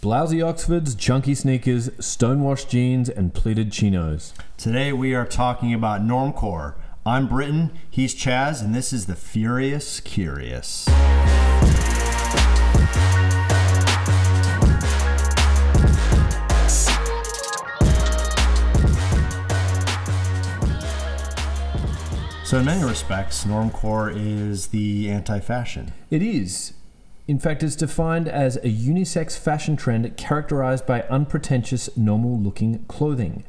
Blousy Oxfords, chunky sneakers, stonewashed jeans, and pleated chinos. Today we are talking about normcore. I'm Britton, he's Chaz, and this is the Furious Curious. So, in many respects, normcore is the anti fashion. It is. In fact, it's defined as a unisex fashion trend characterized by unpretentious, normal looking clothing.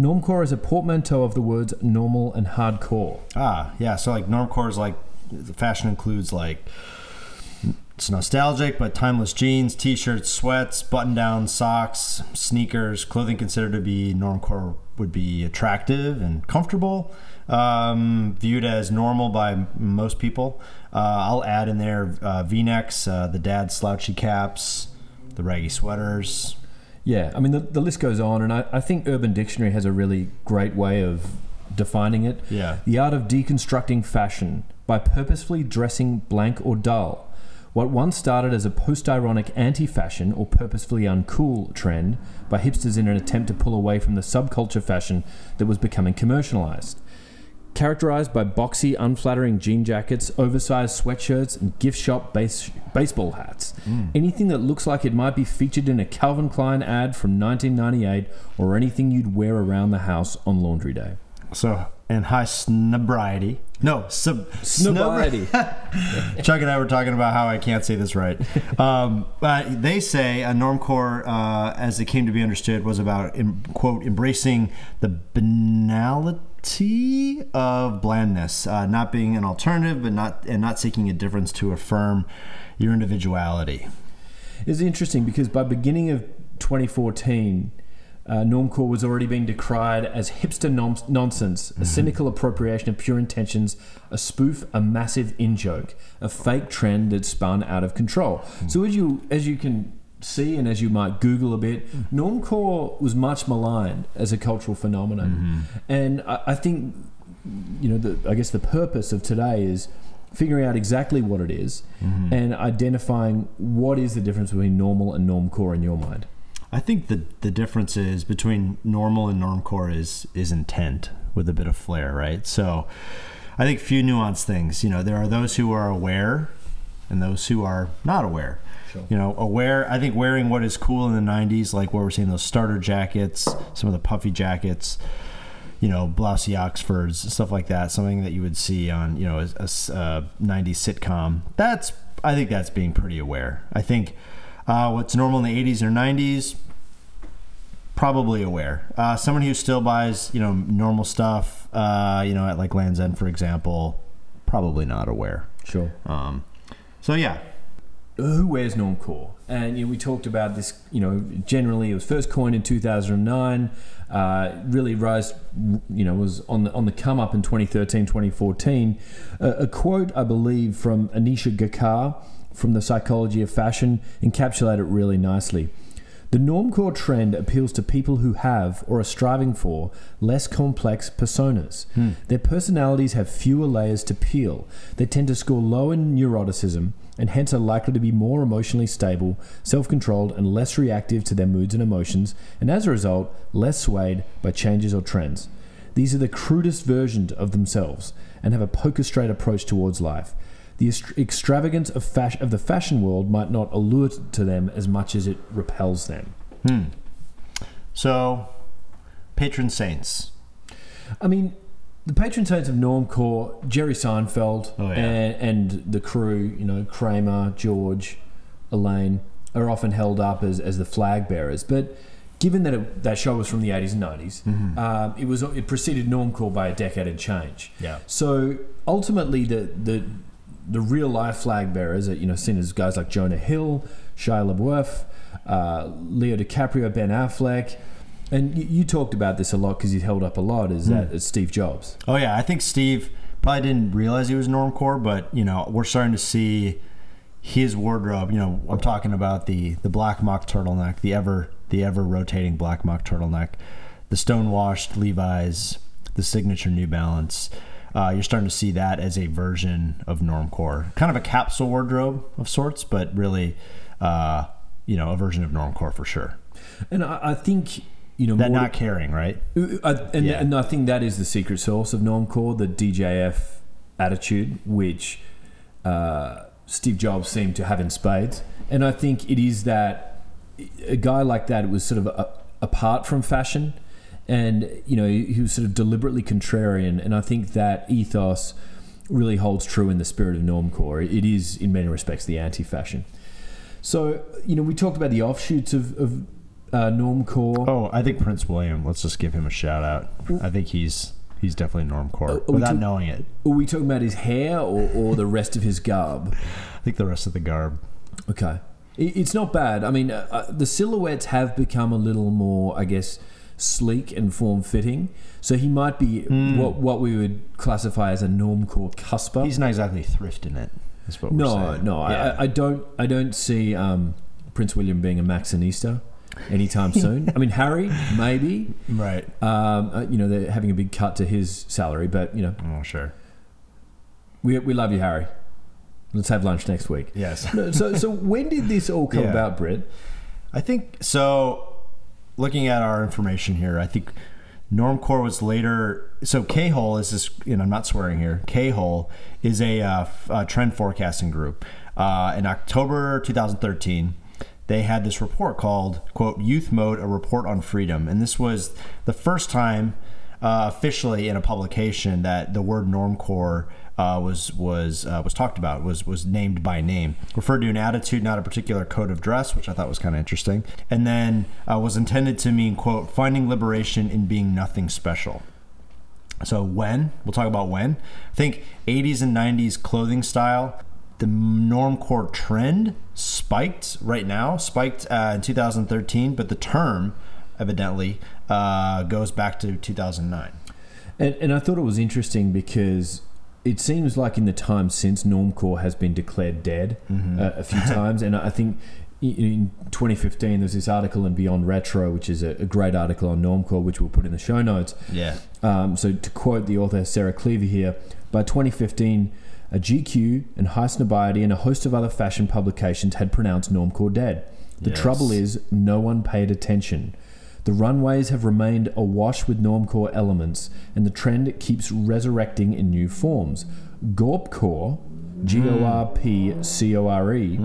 Normcore is a portmanteau of the words normal and hardcore. Ah, yeah. So, like, normcore is like the fashion includes like it's nostalgic but timeless jeans, t-shirts, sweats, button-down socks, sneakers, clothing considered to be normcore would be attractive and comfortable, um, viewed as normal by most people. Uh, I'll add in there uh, V-necks, uh, the dad slouchy caps, the raggy sweaters. Yeah, I mean the, the list goes on, and I, I think Urban Dictionary has a really great way of defining it. Yeah. The art of deconstructing fashion by purposefully dressing blank or dull. What once started as a post ironic anti fashion or purposefully uncool trend by hipsters in an attempt to pull away from the subculture fashion that was becoming commercialized. Characterized by boxy, unflattering jean jackets, oversized sweatshirts, and gift shop base, baseball hats. Mm. Anything that looks like it might be featured in a Calvin Klein ad from 1998 or anything you'd wear around the house on laundry day. So, and high snobriety. No, sub, Snobriety. Chuck and I were talking about how I can't say this right. Um, but they say a normcore, uh, as it came to be understood, was about, em, quote, embracing the banality of blandness, uh, not being an alternative, but not and not seeking a difference to affirm your individuality. It's interesting because by beginning of 2014, uh, normcore was already being decried as hipster nonsense, a mm-hmm. cynical appropriation of pure intentions, a spoof, a massive in joke, a fake trend that spun out of control. Mm-hmm. So as you as you can see and as you might Google a bit, mm-hmm. normcore was much maligned as a cultural phenomenon, and I, I think you know the I guess the purpose of today is figuring out exactly what it is and identifying what is the difference between normal and normcore in your mind. I think the the difference is between normal and normcore is is intent with a bit of flair, right? So I think few nuanced things. You know, there are those who are aware and those who are not aware. Sure. You know, aware. I think wearing what is cool in the '90s, like what we're seeing those starter jackets, some of the puffy jackets, you know, blousy Oxfords, stuff like that. Something that you would see on, you know, a uh, '90s sitcom. That's, I think, that's being pretty aware. I think uh, what's normal in the '80s or '90s, probably aware. Uh, someone who still buys, you know, normal stuff, uh, you know, at like Land's End, for example, probably not aware. Sure. Um, so yeah, who wears normcore? And you know, we talked about this. You know, generally it was first coined in 2009. Uh, really rise, you know, was on the on the come up in 2013, 2014. Uh, a quote, I believe, from Anisha Gakar from the Psychology of Fashion encapsulate it really nicely. The normcore trend appeals to people who have or are striving for less complex personas. Hmm. Their personalities have fewer layers to peel. They tend to score low in neuroticism and hence are likely to be more emotionally stable, self controlled, and less reactive to their moods and emotions, and as a result, less swayed by changes or trends. These are the crudest versions of themselves and have a poker straight approach towards life. The extravagance of, fash- of the fashion world might not allure to them as much as it repels them. so patron saints. I mean, the patron saints of Normcore, Jerry Seinfeld, Oh, yeah. and, and the crew, you know, Kramer, George, Elaine, are often held up as, as the flag bearers. But given that it, that show was from the 80s and 90s, Mm-hmm. um, it was it preceded Normcore by a decade and change. Yeah. So ultimately, the the the real life flag bearers are you know seen as guys like Jonah Hill, Shia LaBeouf, uh, Leo DiCaprio, Ben Affleck. And you, you talked about this a lot because he's held up a lot. Is that that is Steve Jobs? Oh yeah, I think Steve probably didn't realize he was normcore, but you know we're starting to see his wardrobe. You know, I'm talking about the the black mock turtleneck, the ever the ever rotating black mock turtleneck, the stonewashed Levi's, the signature New Balance. Uh, you're starting to see that as a version of normcore, kind of a capsule wardrobe of sorts, but really uh, you know, a version of normcore for sure. And I, I think you know That more- not caring, right? I, and, Yeah. and I think that is the secret source of normcore, the DJF attitude, which uh, Steve Jobs seemed to have in spades. And I think it is that a guy like that was sort of a, apart from fashion, and you know he was sort of deliberately contrarian. And I think that ethos really holds true in the spirit of normcore. It is, in many respects, the anti-fashion. So you know we talked about the offshoots of. of uh, normcore. Oh, I think Prince William. Let's just give him a shout out. I think he's he's definitely normcore Uh, without knowing it. Are we talking about his hair or, or the rest of his garb? I think the rest of the garb. Okay. It- It's not bad. I mean, uh, uh, the silhouettes have become a little more, I guess, sleek and form fitting. So he might be what, what we would classify as a normcore cusper. He's not exactly thrifting it. What we're no, saying. no, I Yeah. I, I don't. I don't see um, Prince William being a Maxinista anytime soon. I mean, Harry maybe. right. Um, uh, you know, they're having a big cut to his salary, but you know, Oh, sure. we, we love you, Harry. Let's have lunch next week. Yes. So, so when did this all come Yeah. about, Britt? I think so. Looking at our information here, I think Normcore was later. So K Hole is this, and I'm not swearing here. K Hole is a, uh, f- uh trend forecasting group. Uh, in October 2013, they had this report called "quote Youth Mode: A Report on Freedom," and this was the first time uh, officially in a publication that the word normcore uh, was was uh, was talked about was was named by name, referred to an attitude, not a particular code of dress, which I thought was kind of interesting, and then uh, was intended to mean quote finding liberation in being nothing special. So when we'll talk about when I think 80s and 90s clothing style, the normcore trend spiked right now, spiked uh, in 2013, but the term evidently uh, goes back to 2009. And, and I thought it was interesting because it seems like in the time since Normcore has been declared dead uh, a few times, and I think in 2015 there's this article in Beyond Retro, which is a, a great article on Normcore, which we'll put in the show notes. Yeah. Um, so to quote the author Sarah Cleaver here, by 2015, a GQ and High Snobiety and a host of other fashion publications had pronounced Normcore dead. The Yes. trouble is, no one paid attention. The runways have remained awash with normcore elements, and the trend keeps resurrecting in new forms. Gorpcore, G O R P C O R E,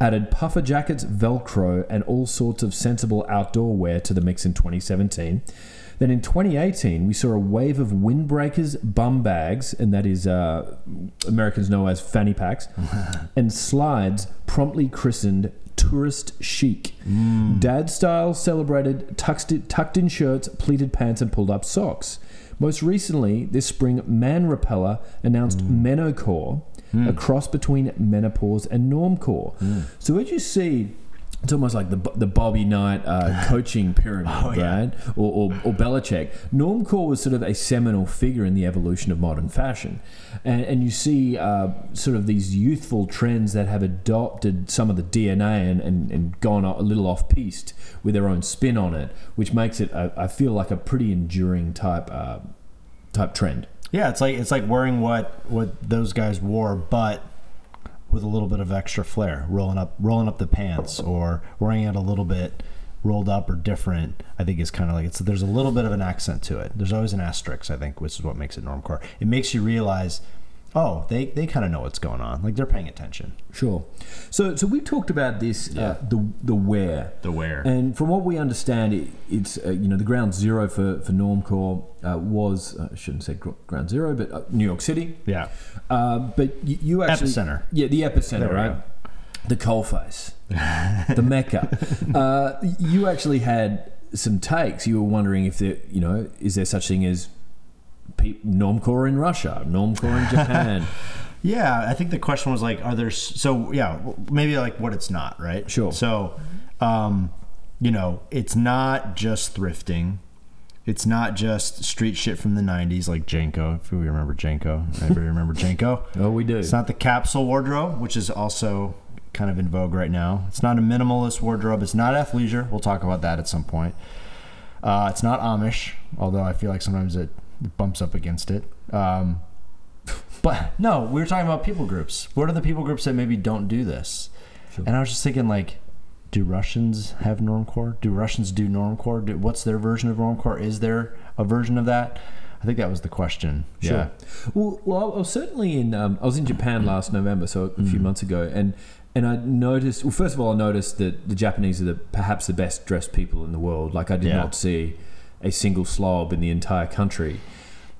added puffer jackets, Velcro, and all sorts of sensible outdoor wear to the mix in 2017. Then in 2018, we saw a wave of windbreakers, bum bags, and that is uh, Americans know as fanny packs, and slides promptly christened tourist chic. Mm. Dad style celebrated tucked, tucked in shirts, pleated pants, and pulled up socks. Most recently, this spring, Man Repeller announced mm. Menocore, a mm. cross between menopause and normcore. So, as you see, it's almost like the the Bobby Knight uh, coaching pyramid, Oh, yeah. right? Or, or, or Belichick. Normcore was sort of a seminal figure in the evolution of modern fashion. And, and you see uh, sort of these youthful trends that have adopted some of the DNA and, and, and gone a little off piste with their own spin on it, which makes it, I I feel like, a pretty enduring type uh, type trend. Yeah, it's like it's like wearing what what those guys wore, but with a little bit of extra flair, rolling up rolling up the pants, or wearing it a little bit rolled up or different. I think is kind of like it's there's a little bit of an accent to it. There's always an asterisk, I think, which is what makes it normcore. It makes you realize, oh, they they kind of know what's going on, like they're paying attention. Sure. So, so we talked about this, uh, the the where The where, and from what we understand, it, it's uh, you know the ground zero for for Normcore uh, was uh, I shouldn't say ground zero, but uh, New York City. Yeah, Uh, but you, you actually Epicenter. Yeah, the epicenter, right? go. The coalface, the mecca. Uh, you actually had some takes. You were wondering if there, you know, is there such thing as pe- Normcore in Russia, Normcore in Japan? Yeah, I think the question was like, are there so yeah maybe like what it's not right? Sure. So, um, you know, it's not just thrifting. It's not just street shit from the '90s like JNCO. If we remember JNCO, anybody remember JNCO? oh, we do. It's not the capsule wardrobe, which is also kind of in vogue right now. It's not a minimalist wardrobe. It's not athleisure. We'll talk about that at some point. Uh, it's not Amish, although I feel like sometimes it bumps up against it. Um, but no, we were talking about people groups. What are the people groups that maybe don't do this? Sure. And I was just thinking, like, do Russians have normcore? Do Russians do normcore? Do, what's their version of normcore? Is there a version of that? I think that was the question. Sure. Yeah. Well, well, I was certainly in. Um, I was in Japan last November, so a few Mm. months ago, and and I noticed. Well, first of all, I noticed that the Japanese are the perhaps the best dressed people in the world. Like I did Yeah. not see a single slob in the entire country.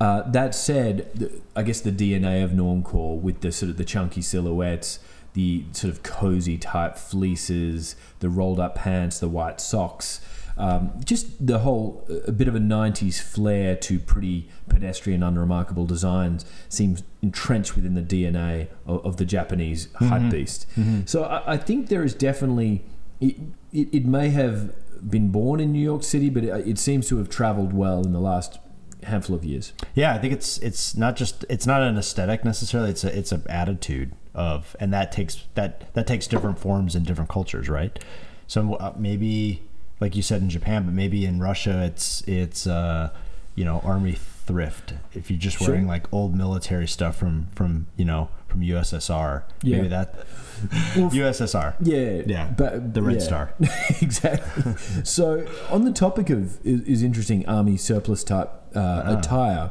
Uh, that said, the, I guess the DNA of normcore with the sort of the chunky silhouettes, the sort of cozy type fleeces, the rolled up pants, the white socks, um, just the whole a bit of a 90s flair to pretty pedestrian, unremarkable designs seems entrenched within the DNA of, of the Japanese hype beast. So I, I think there is definitely it, it, it may have been born in New York City, but it, it seems to have traveled well in the last handful of years. Yeah, I think it's it's not just it's not an aesthetic necessarily. It's a it's an attitude of, and that takes that that takes different forms in different cultures, right? So uh, maybe, like you said in Japan, but maybe in Russia, it's it's uh, you know army thrift. If you're just Sure. wearing like old military stuff from from you know from USSR, Yeah. maybe that Well, USSR. Yeah, Yeah, but the Red yeah. Star. exactly. so, on the topic of is, is interesting army surplus type uh, Uh-huh. attire.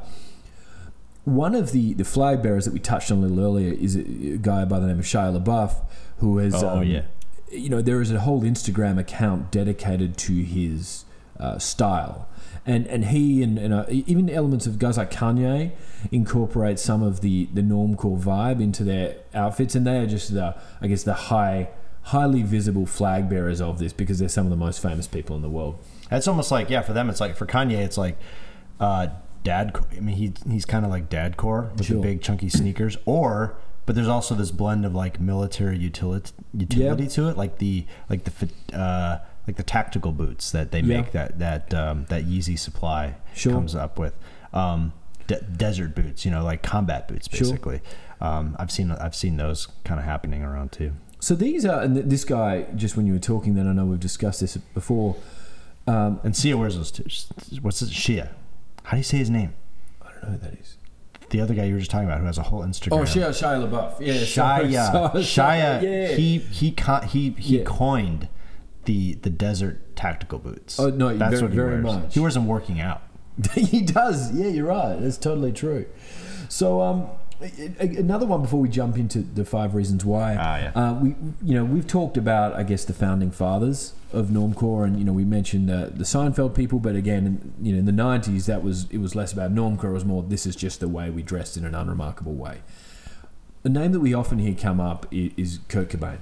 One of the, the flag bearers that we touched on a little earlier is a, guy by the name of Shia LaBeouf, who has, Oh, um, yeah. you know, there is a whole Instagram account dedicated to his uh, style. And, and he and, and uh, even elements of guys like Kanye incorporate some of the, the normcore vibe into their outfits, and they are just the I guess the high highly visible flag bearers of this because they're some of the most famous people in the world. It's almost like yeah, for them it's like for Kanye it's like uh, dad. I mean he he's kind of like dad core with Sure. the big chunky sneakers, or but there's also this blend of like military utility utility to it, like the like the uh, like the tactical boots that they Yeah. make that that um, that Yeezy supply Sure. comes up with. Um, de- desert boots, you know, like combat boots, Sure. basically. Um, I've seen I've seen those kind of happening around too. So these are and th- this guy. Just when you were talking, then I know we've discussed this before. Um, And Sia wears those too. What's his Shia? How do you say his name? I don't know who that is. The other guy you were just talking about who has a whole Instagram. Oh, Shia Shia LaBeouf. Yeah, sorry, Shia. sorry, Shia. Yeah. He he he he Yeah. coined the the desert tactical boots. Oh, no, that's very- he very wears. much. He wears them working out. he does. Yeah, you're right. That's totally true. So, um, another one before we jump into the five reasons why. Ah, yeah. Uh, we, you know, we've talked about, I guess, the founding fathers of normcore, and you know, we mentioned uh, the Seinfeld people, but again, in, you know, in the '90s, that was it was less about normcore. It was more this is just the way we dressed in an unremarkable way. The name that we often hear come up is, is Kurt Cobain.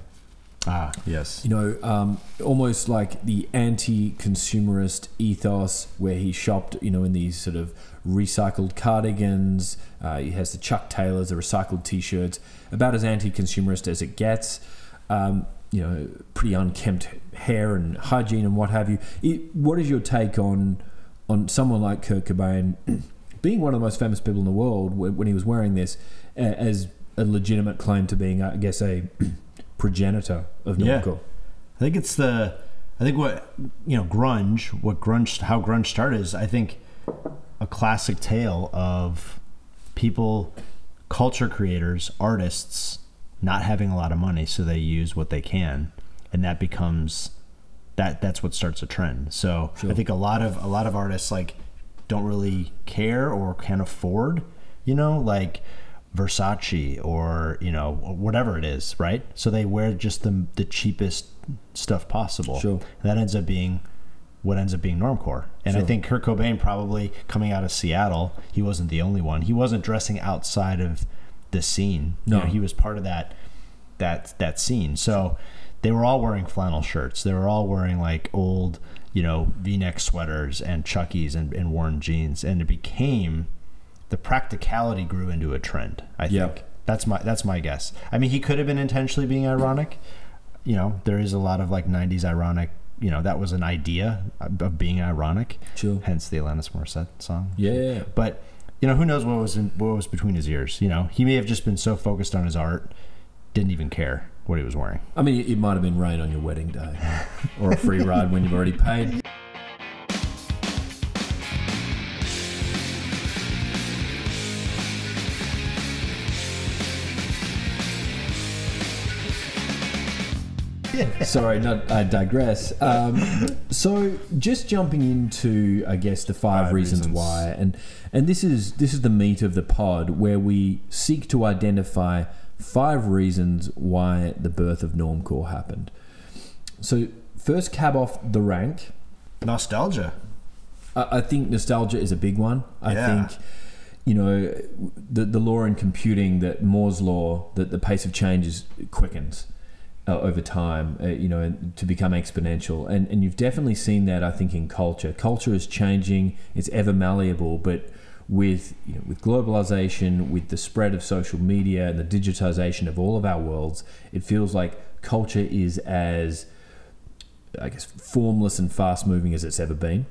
Ah, yes. you know, um, almost like the anti-consumerist ethos, where he shopped, you know, in these sort of recycled cardigans. Uh, he has the Chuck Taylors, the recycled T-shirts, about as anti-consumerist as it gets. Um, you know, pretty unkempt hair and hygiene and what have you. It, what is your take on on someone like Kurt Cobain being one of the most famous people in the world when, he was wearing this as a legitimate claim to being, I guess, a progenitor of Yeah. normcore? I think it's the. I think what you know, grunge. What grunge? How grunge started is, I think, a classic tale of people, culture creators, artists, not having a lot of money, so they use what they can, and that becomes that. That's what starts a trend. So Sure. I think a lot of a lot of artists like don't really care or can afford, you know, like Versace or you know whatever it is, right? So they wear just the the cheapest stuff possible. Sure. And that ends up being what ends up being normcore. And I think Kurt Cobain probably coming out of Seattle, he wasn't the only one. He wasn't dressing outside of the scene. You No. know, he was part of that that that scene. So they were all wearing flannel shirts. They were all wearing like old, you know, V-neck sweaters and Chuckies and, and worn jeans. And it became the practicality grew into a trend. I Yeah. think that's my that's my guess. I mean, he could have been intentionally being ironic. You know, there is a lot of like '90s ironic. You know, that was an idea of being ironic. Sure. Hence the Alanis Morissette song. Yeah. But you know, who knows what was in, what was between his ears? You know, he may have just been so focused on his art, didn't even care what he was wearing. I mean, it might have been rain on your wedding day or a free ride when you've already paid. Sorry, not I digress. Um, so, just jumping into, I guess, the five, Five reasons, reasons. why, and and this is this is the meat of the pod, where we seek to identify five reasons why the birth of Normcore happened. So, first cab off the rank. Nostalgia. I I think nostalgia is a big one. I Yeah. think, you know, the the law in computing that Moore's law that the pace of change is quickens uh, over time. Uh, you know, to become exponential, and and you've definitely seen that. I think in culture, culture is changing. It's ever malleable, but with you know, with globalization, with the spread of social media and the digitization of all of our worlds, it feels like culture is as I guess, formless and fast moving as it's ever been,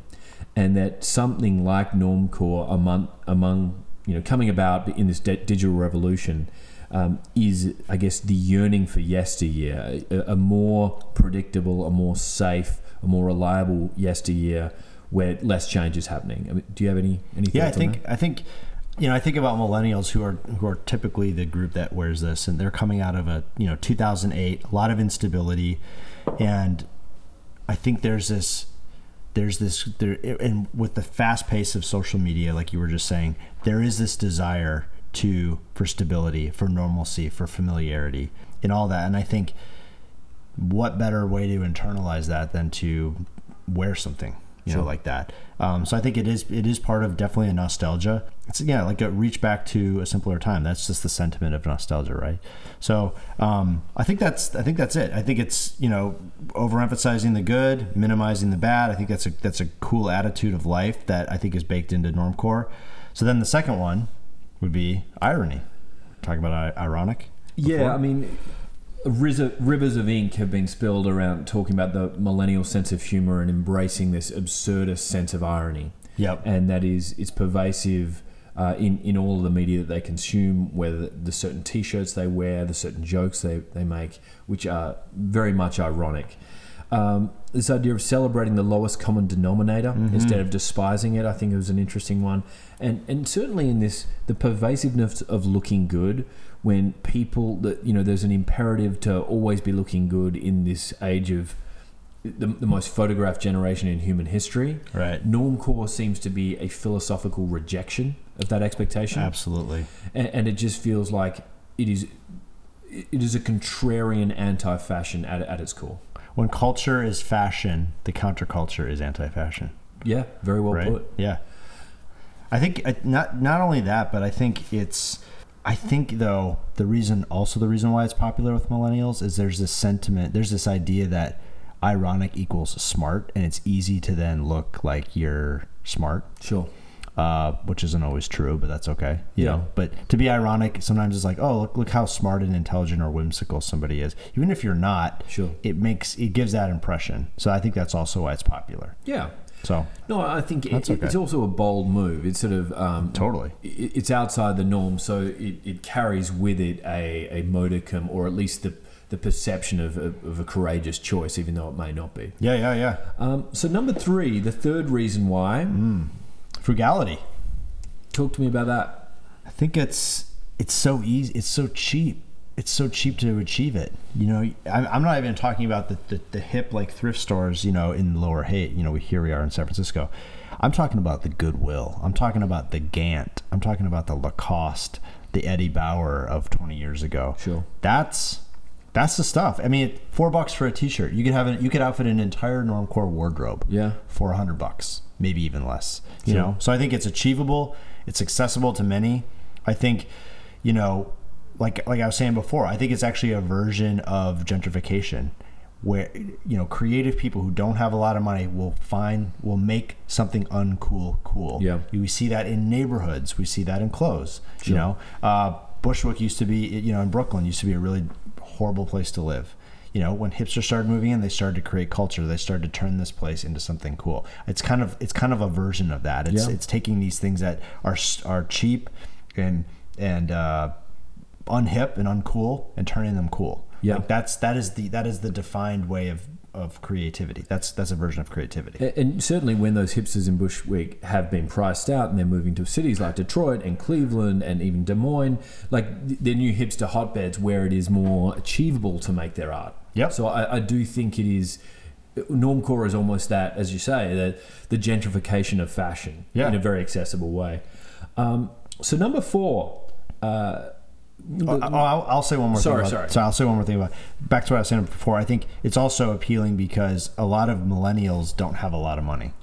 and that something like Normcore among among you know coming about in this di- digital revolution um, is, I guess, the yearning for yesteryear, a, a more predictable, a more safe, a more reliable yesteryear where less change is happening. I mean, do you have any any thoughts Yeah, I on think that? I think you know I think about millennials who are who are typically the group that wears this, and they're coming out of a you know 2008, a lot of instability, and I think there's this there's this there and with the fast pace of social media, like you were just saying, there is this desire to for stability, for normalcy, for familiarity, and all that, and I think what better way to internalize that than to wear something you know like that. Um, so i think it is it is part of definitely a nostalgia. It's yeah like a reach back to a simpler time. That's just the sentiment of nostalgia right? So um, i think that's i think that's it. I think it's you know overemphasizing the good minimizing the bad. I think that's a that's a cool attitude of life that i think is baked into normcore. So then the second one would be irony talking about ironic Yeah. I mean, rivers of ink have been spilled around talking about the millennial sense of humor and embracing this absurdist sense of irony. Yep. And that is, it's pervasive uh, in, in all of the media that they consume, whether the certain t shirts they wear, the certain jokes they, they make, which are very much ironic. Um, this idea of celebrating the lowest common denominator instead of despising it, I think it was an interesting one, and and certainly in this the pervasiveness of looking good when people that you know there's an imperative to always be looking good in this age of the, the most photographed generation in human history. right. Normcore seems to be a philosophical rejection of that expectation. Absolutely. And, and it just feels like it is it is a contrarian anti-fashion at, at its core when culture is fashion, the counterculture is anti-fashion. yeah very well right? put Yeah. I think uh, not not only that, but I think it's I think though the reason also the reason why it's popular with millennials is there's this sentiment, there's this idea that ironic equals smart and it's easy to then look like you're smart. sure Uh, which isn't always true, but that's okay. You Yeah. know, but to be ironic sometimes it's like, oh, look, look how smart and intelligent or whimsical somebody is. Even if you're not, Sure. it makes it gives that impression. So I think that's also why it's popular. yeah So no i think it, okay. it's also a bold move it's sort of um, totally. it- it's outside the norm, so it, it carries with it a, a modicum, or at least the the perception of, of, of a courageous choice, even though it may not be. Yeah, yeah, yeah. Um, so number three, the third reason why. Mm. Frugality. Talk to me about that. I think it's it's so easy. It's so cheap. It's so cheap to achieve it. You know, I'm, I'm not even talking about the, the, the hip like thrift stores. You know, in Lower Haight. You know, here we are in San Francisco. I'm talking about the Goodwill. I'm talking about the Gant. I'm talking about the Lacoste, the Eddie Bauer of 20 years ago. Sure. That's that's the stuff. I mean, four bucks for a T-shirt. You could have an, you could outfit an entire Normcore wardrobe. Yeah. for a hundred bucks, maybe even less. You Sure. know, so I think it's achievable. It's accessible to many. I think, you know, like like I was saying before, I think it's actually a version of gentrification, where you know creative people who don't have a lot of money will find will make something uncool cool. Yeah. we see that in neighborhoods. We see that in clothes. You know, uh, Bushwick used to be you know in Brooklyn used to be a really horrible place to live. You know, when hipsters started moving in, they started to create culture. They started to turn this place into something cool. It's kind of it's kind of a version of that. It's Yeah. it's taking these things that are are cheap and and uh, unhip and uncool and turning them cool. Yeah. Like that's that is the that is the defined way of of creativity. That's that's a version of creativity. A- And certainly, when those hipsters in Bushwick have been priced out and they're moving to cities like Detroit and Cleveland and even Des Moines, like th- they're new hipster hotbeds where it is more achievable to make their art. Yep. So I, I do think it is. Normcore is almost that, as you say, the, the gentrification of fashion Yeah. in a very accessible way. Um, so number four, uh, Oh, I'll, I'll say one more Sorry, thing. Sorry. So I'll say one more thing about back to what I was saying before. I think it's also appealing because a lot of millennials don't have a lot of money.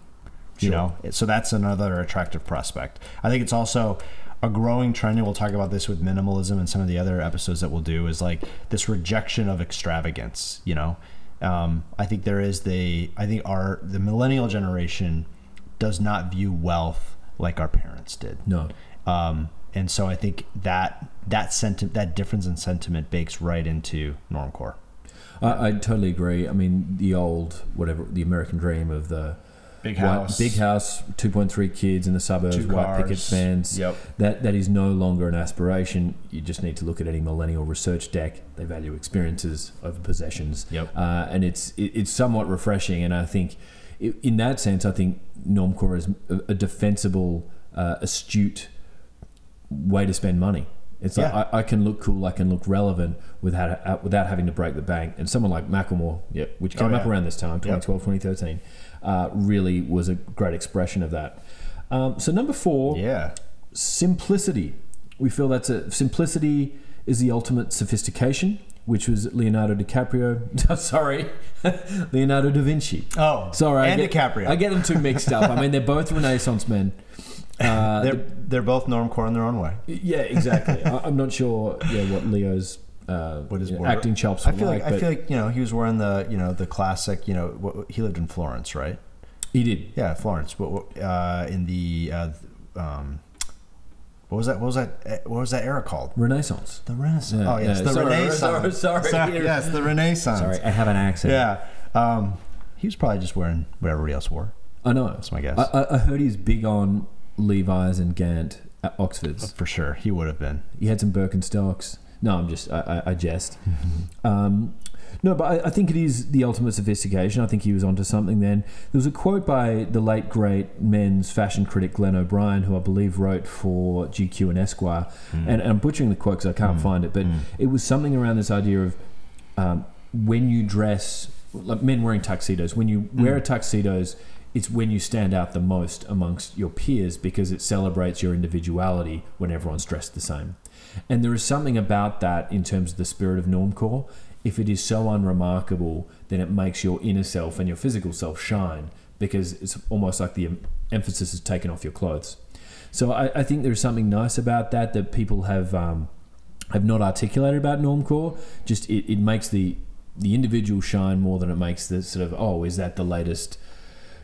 You know, so that's another attractive prospect. I think it's also a growing trend, and we'll talk about this with minimalism and some of the other episodes that we'll do. Is like this rejection of extravagance. You know, um, I think there is the I think our the millennial generation does not view wealth like our parents did. no, Um, and so I think that that sentiment, that difference in sentiment, bakes right into normcore. I, I totally agree. I mean, the old whatever the American dream of the Big white, big house, two point three kids in the suburbs, Two white picket fence. Yep. That that is no longer an aspiration. You just need to look at any millennial research deck. They value experiences over possessions. Yep. Uh, and it's it, it's somewhat refreshing. And I think, in that sense, I think normcore is a, defensible, uh, astute way to spend money. It's like I, I can look cool, I can look relevant without uh, without having to break the bank. And someone like Macklemore, yeah, which came Oh, up yeah. around this time, 2012, 2013, uh, really was a great expression of that. Um, so number four, Yeah. simplicity. We feel that's a simplicity is the ultimate sophistication, which was Leonardo DiCaprio. Sorry, Leonardo da Vinci. Oh, Sorry, and I get, DiCaprio. I get them too mixed up. I mean, they're both Renaissance men. Uh, they're they're both normcore in their own way. yeah, exactly. I, I'm not sure. Yeah, what Leo's uh, What his border- acting chops I feel like, like, I feel like you know he was wearing the you know the classic you know what, he lived in Florence right he did. yeah Florence what, what, uh, in the uh, um, what was that what was that eh, what was that era called Renaissance. the Renaissance Yeah, oh yes yeah. the Sorry, Renaissance sorry, sorry. yes the Renaissance Sorry, I have an accent. yeah um, he was probably just wearing what everybody else wore I know. that's my guess I, I- I heard he's big on Levi's and Gant at Oxford's. for sure he would have been He had some Birkenstocks. No, I'm just I, I, I jest. um, no, but I, I think it is the ultimate sophistication. I think he was onto something. Then there was a quote by the late great men's fashion critic Glenn O'Brien, who I believe wrote for GQ and Esquire, and, and I'm butchering the quote because I can't find it, but it was something around this idea of um, when you dress like men wearing tuxedos. When you wear a tuxedos, it's when you stand out the most amongst your peers because it celebrates your individuality when everyone's dressed the same. And there is something about that in terms of the spirit of normcore. If it is so unremarkable, then it makes your inner self and your physical self shine because it's almost like the emphasis is taken off your clothes. So I, I think there's something nice about that that people have um, have not articulated about normcore. Just it, it makes the the individual shine more than it makes the sort of oh is that the latest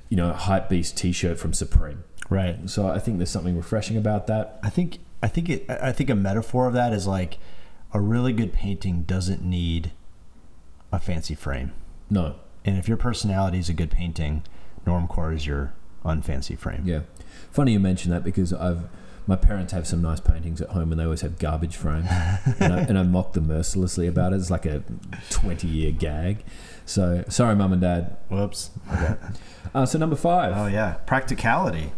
you know hype beast T-shirt from Supreme. right So I think there's something refreshing about that. I think I think it I think a metaphor of that is like a really good painting doesn't need a fancy frame. No, And if your personality is a good painting, normcore is your unfancy frame. yeah, funny you mention that because I've my parents have some nice paintings at home and they always have garbage frames and, I, and I mock them mercilessly about it. It's like a 20 year gag. So sorry, mum and dad. Whoops. Uh, so number five. Oh yeah, practicality.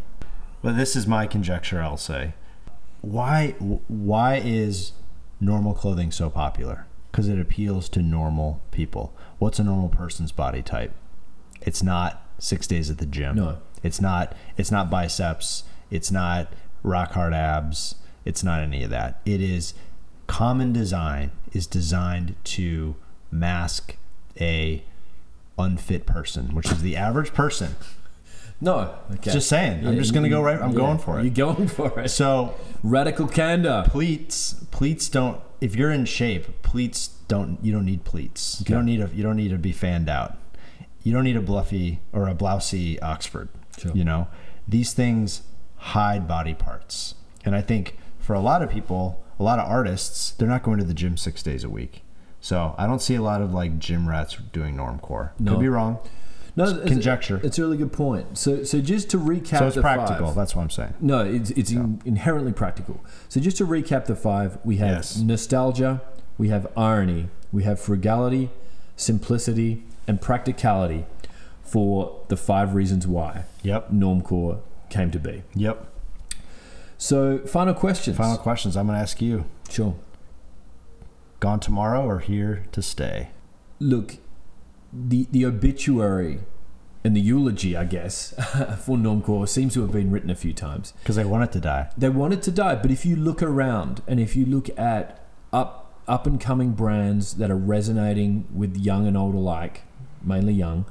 But this is my conjecture. I'll say, why why is normal clothing so popular? Because it appeals to normal people. What's a normal person's body type? It's not six days at the gym. No. It's not. It's not biceps. It's not rock hard abs. It's not any of that. It is common design is designed to mask a unfit person, which is the average person. No, okay. Just saying. I'm just gonna go right- I'm going for it. You're going for it. So Radical candor. pleats pleats don't if you're in shape pleats don't you don't need pleats Okay. you don't need a you don't need to be fanned out you don't need a bluffy or a blousy oxford Sure. you know these things hide body parts and i think for a lot of people a lot of artists they're not going to the gym six days a week so i don't see a lot of like gym rats doing normcore No. could be wrong No, it's, conjecture. It's a really good point. So, so just to recap, so it's practical Five, that's what i'm saying no, it's, it's in, inherently practical. So just to recap the five, we have Yes. nostalgia, we have irony, we have frugality, simplicity, and practicality for the five reasons why yep normcore came to be. yep So, final questions. final questions i'm going to ask you Sure. gone tomorrow or here to stay Look, the the obituary and the eulogy, I guess, for Normcore seems to have been written a few times. Because they wanted to die. They wanted to die, but if you look around and if you look at up up and coming brands that are resonating with young and old alike, mainly young,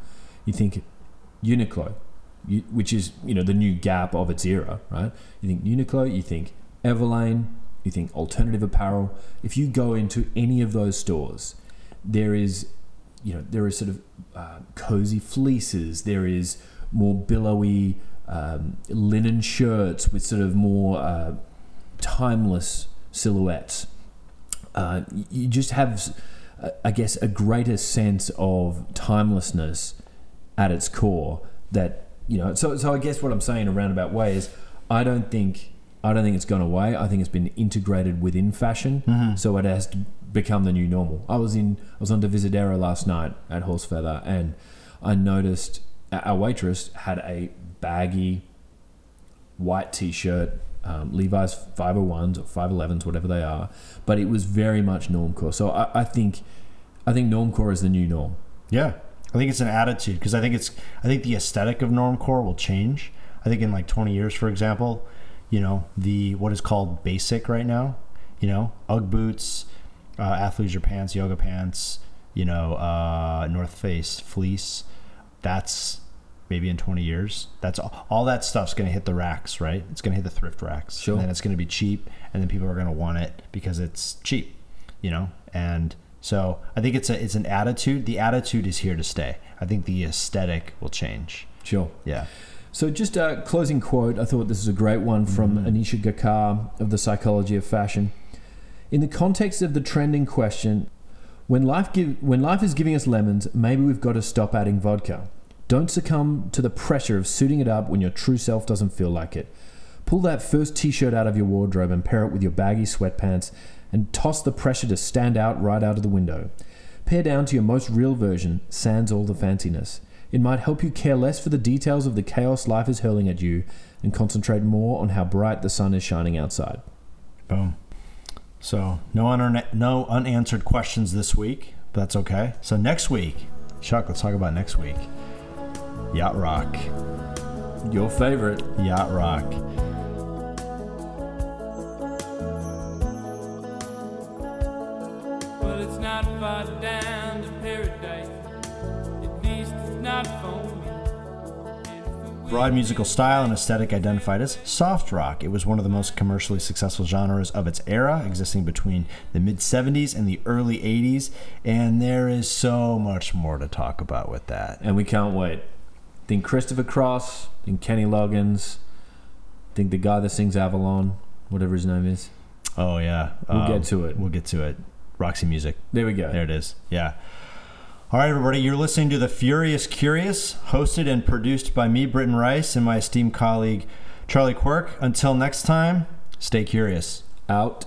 you think Uniqlo, you, which is you know the new Gap of its era, right? You think Uniqlo, you think Everlane, you think alternative apparel. If you go into any of those stores, there is you know there are sort of uh, cozy fleeces. There is more billowy um, linen shirts with sort of more uh, timeless silhouettes. Uh, you just have, uh, I guess, a greater sense of timelessness at its core. That you know, so so I guess what I'm saying in a roundabout way is, I don't think I don't think it's gone away. I think it's been integrated within fashion, Mm-hmm. so it has to become the new normal. I was in I was on Divisadero last night at Horsefeather, and I noticed our waitress had a baggy white t-shirt, um, Levi's 501s or 511s, whatever they are, but it was very much normcore. So I, I think I think normcore is the new norm. Yeah, I think it's an attitude because I think it's I think the aesthetic of normcore will change. I think in like 20 years, for example, you know the what is called basic right now, you know UGG boots, uh, athleisure pants, yoga pants, you know uh, North Face fleece. That's maybe in 20 years. That's all, all that stuff's going to hit the racks, right? It's going to hit the thrift racks, Sure. and then it's going to be cheap, and then people are going to want it because it's cheap, you know, and. So I think it's a it's an attitude. The attitude is here to stay. I think the aesthetic will change. Sure. Yeah. So, just a closing quote. I thought this is a great one from Anisha Gakar of The Psychology of Fashion. In the context of the trend in question, when life, give, when life is giving us lemons, maybe we've got to stop adding vodka. Don't succumb to the pressure of suiting it up when your true self doesn't feel like it. Pull that first t shirt out of your wardrobe and pair it with your baggy sweatpants and toss the pressure to stand out right out of the window. Pare down to your most real version, sans all the fanciness. It might help you care less for the details of the chaos life is hurling at you and concentrate more on how bright the sun is shining outside. Boom. So no unerne- no unanswered questions this week, but that's okay. So next week, Chuck, let's talk about next week. Yacht rock. Your favorite. Yacht rock. Well, it's not far down to paradise. At least it's not for me. And if Broad musical style and aesthetic identified as soft rock. It was one of the most commercially successful genres of its era, existing between the mid 70s and the early 80s. And there is so much more to talk about with that. And we can't wait. Think Christopher Cross, think Kenny Loggins, think the guy that sings Avalon, whatever his name is. Oh, yeah. We'll get um, to it. We'll get to it. Roxy Music. There we go. There it is. Yeah. All right, everybody. You're listening to The Furious Curious, hosted and produced by me, Britton Rice, and my esteemed colleague, Charlie Quirk. Until next time, stay curious. Out.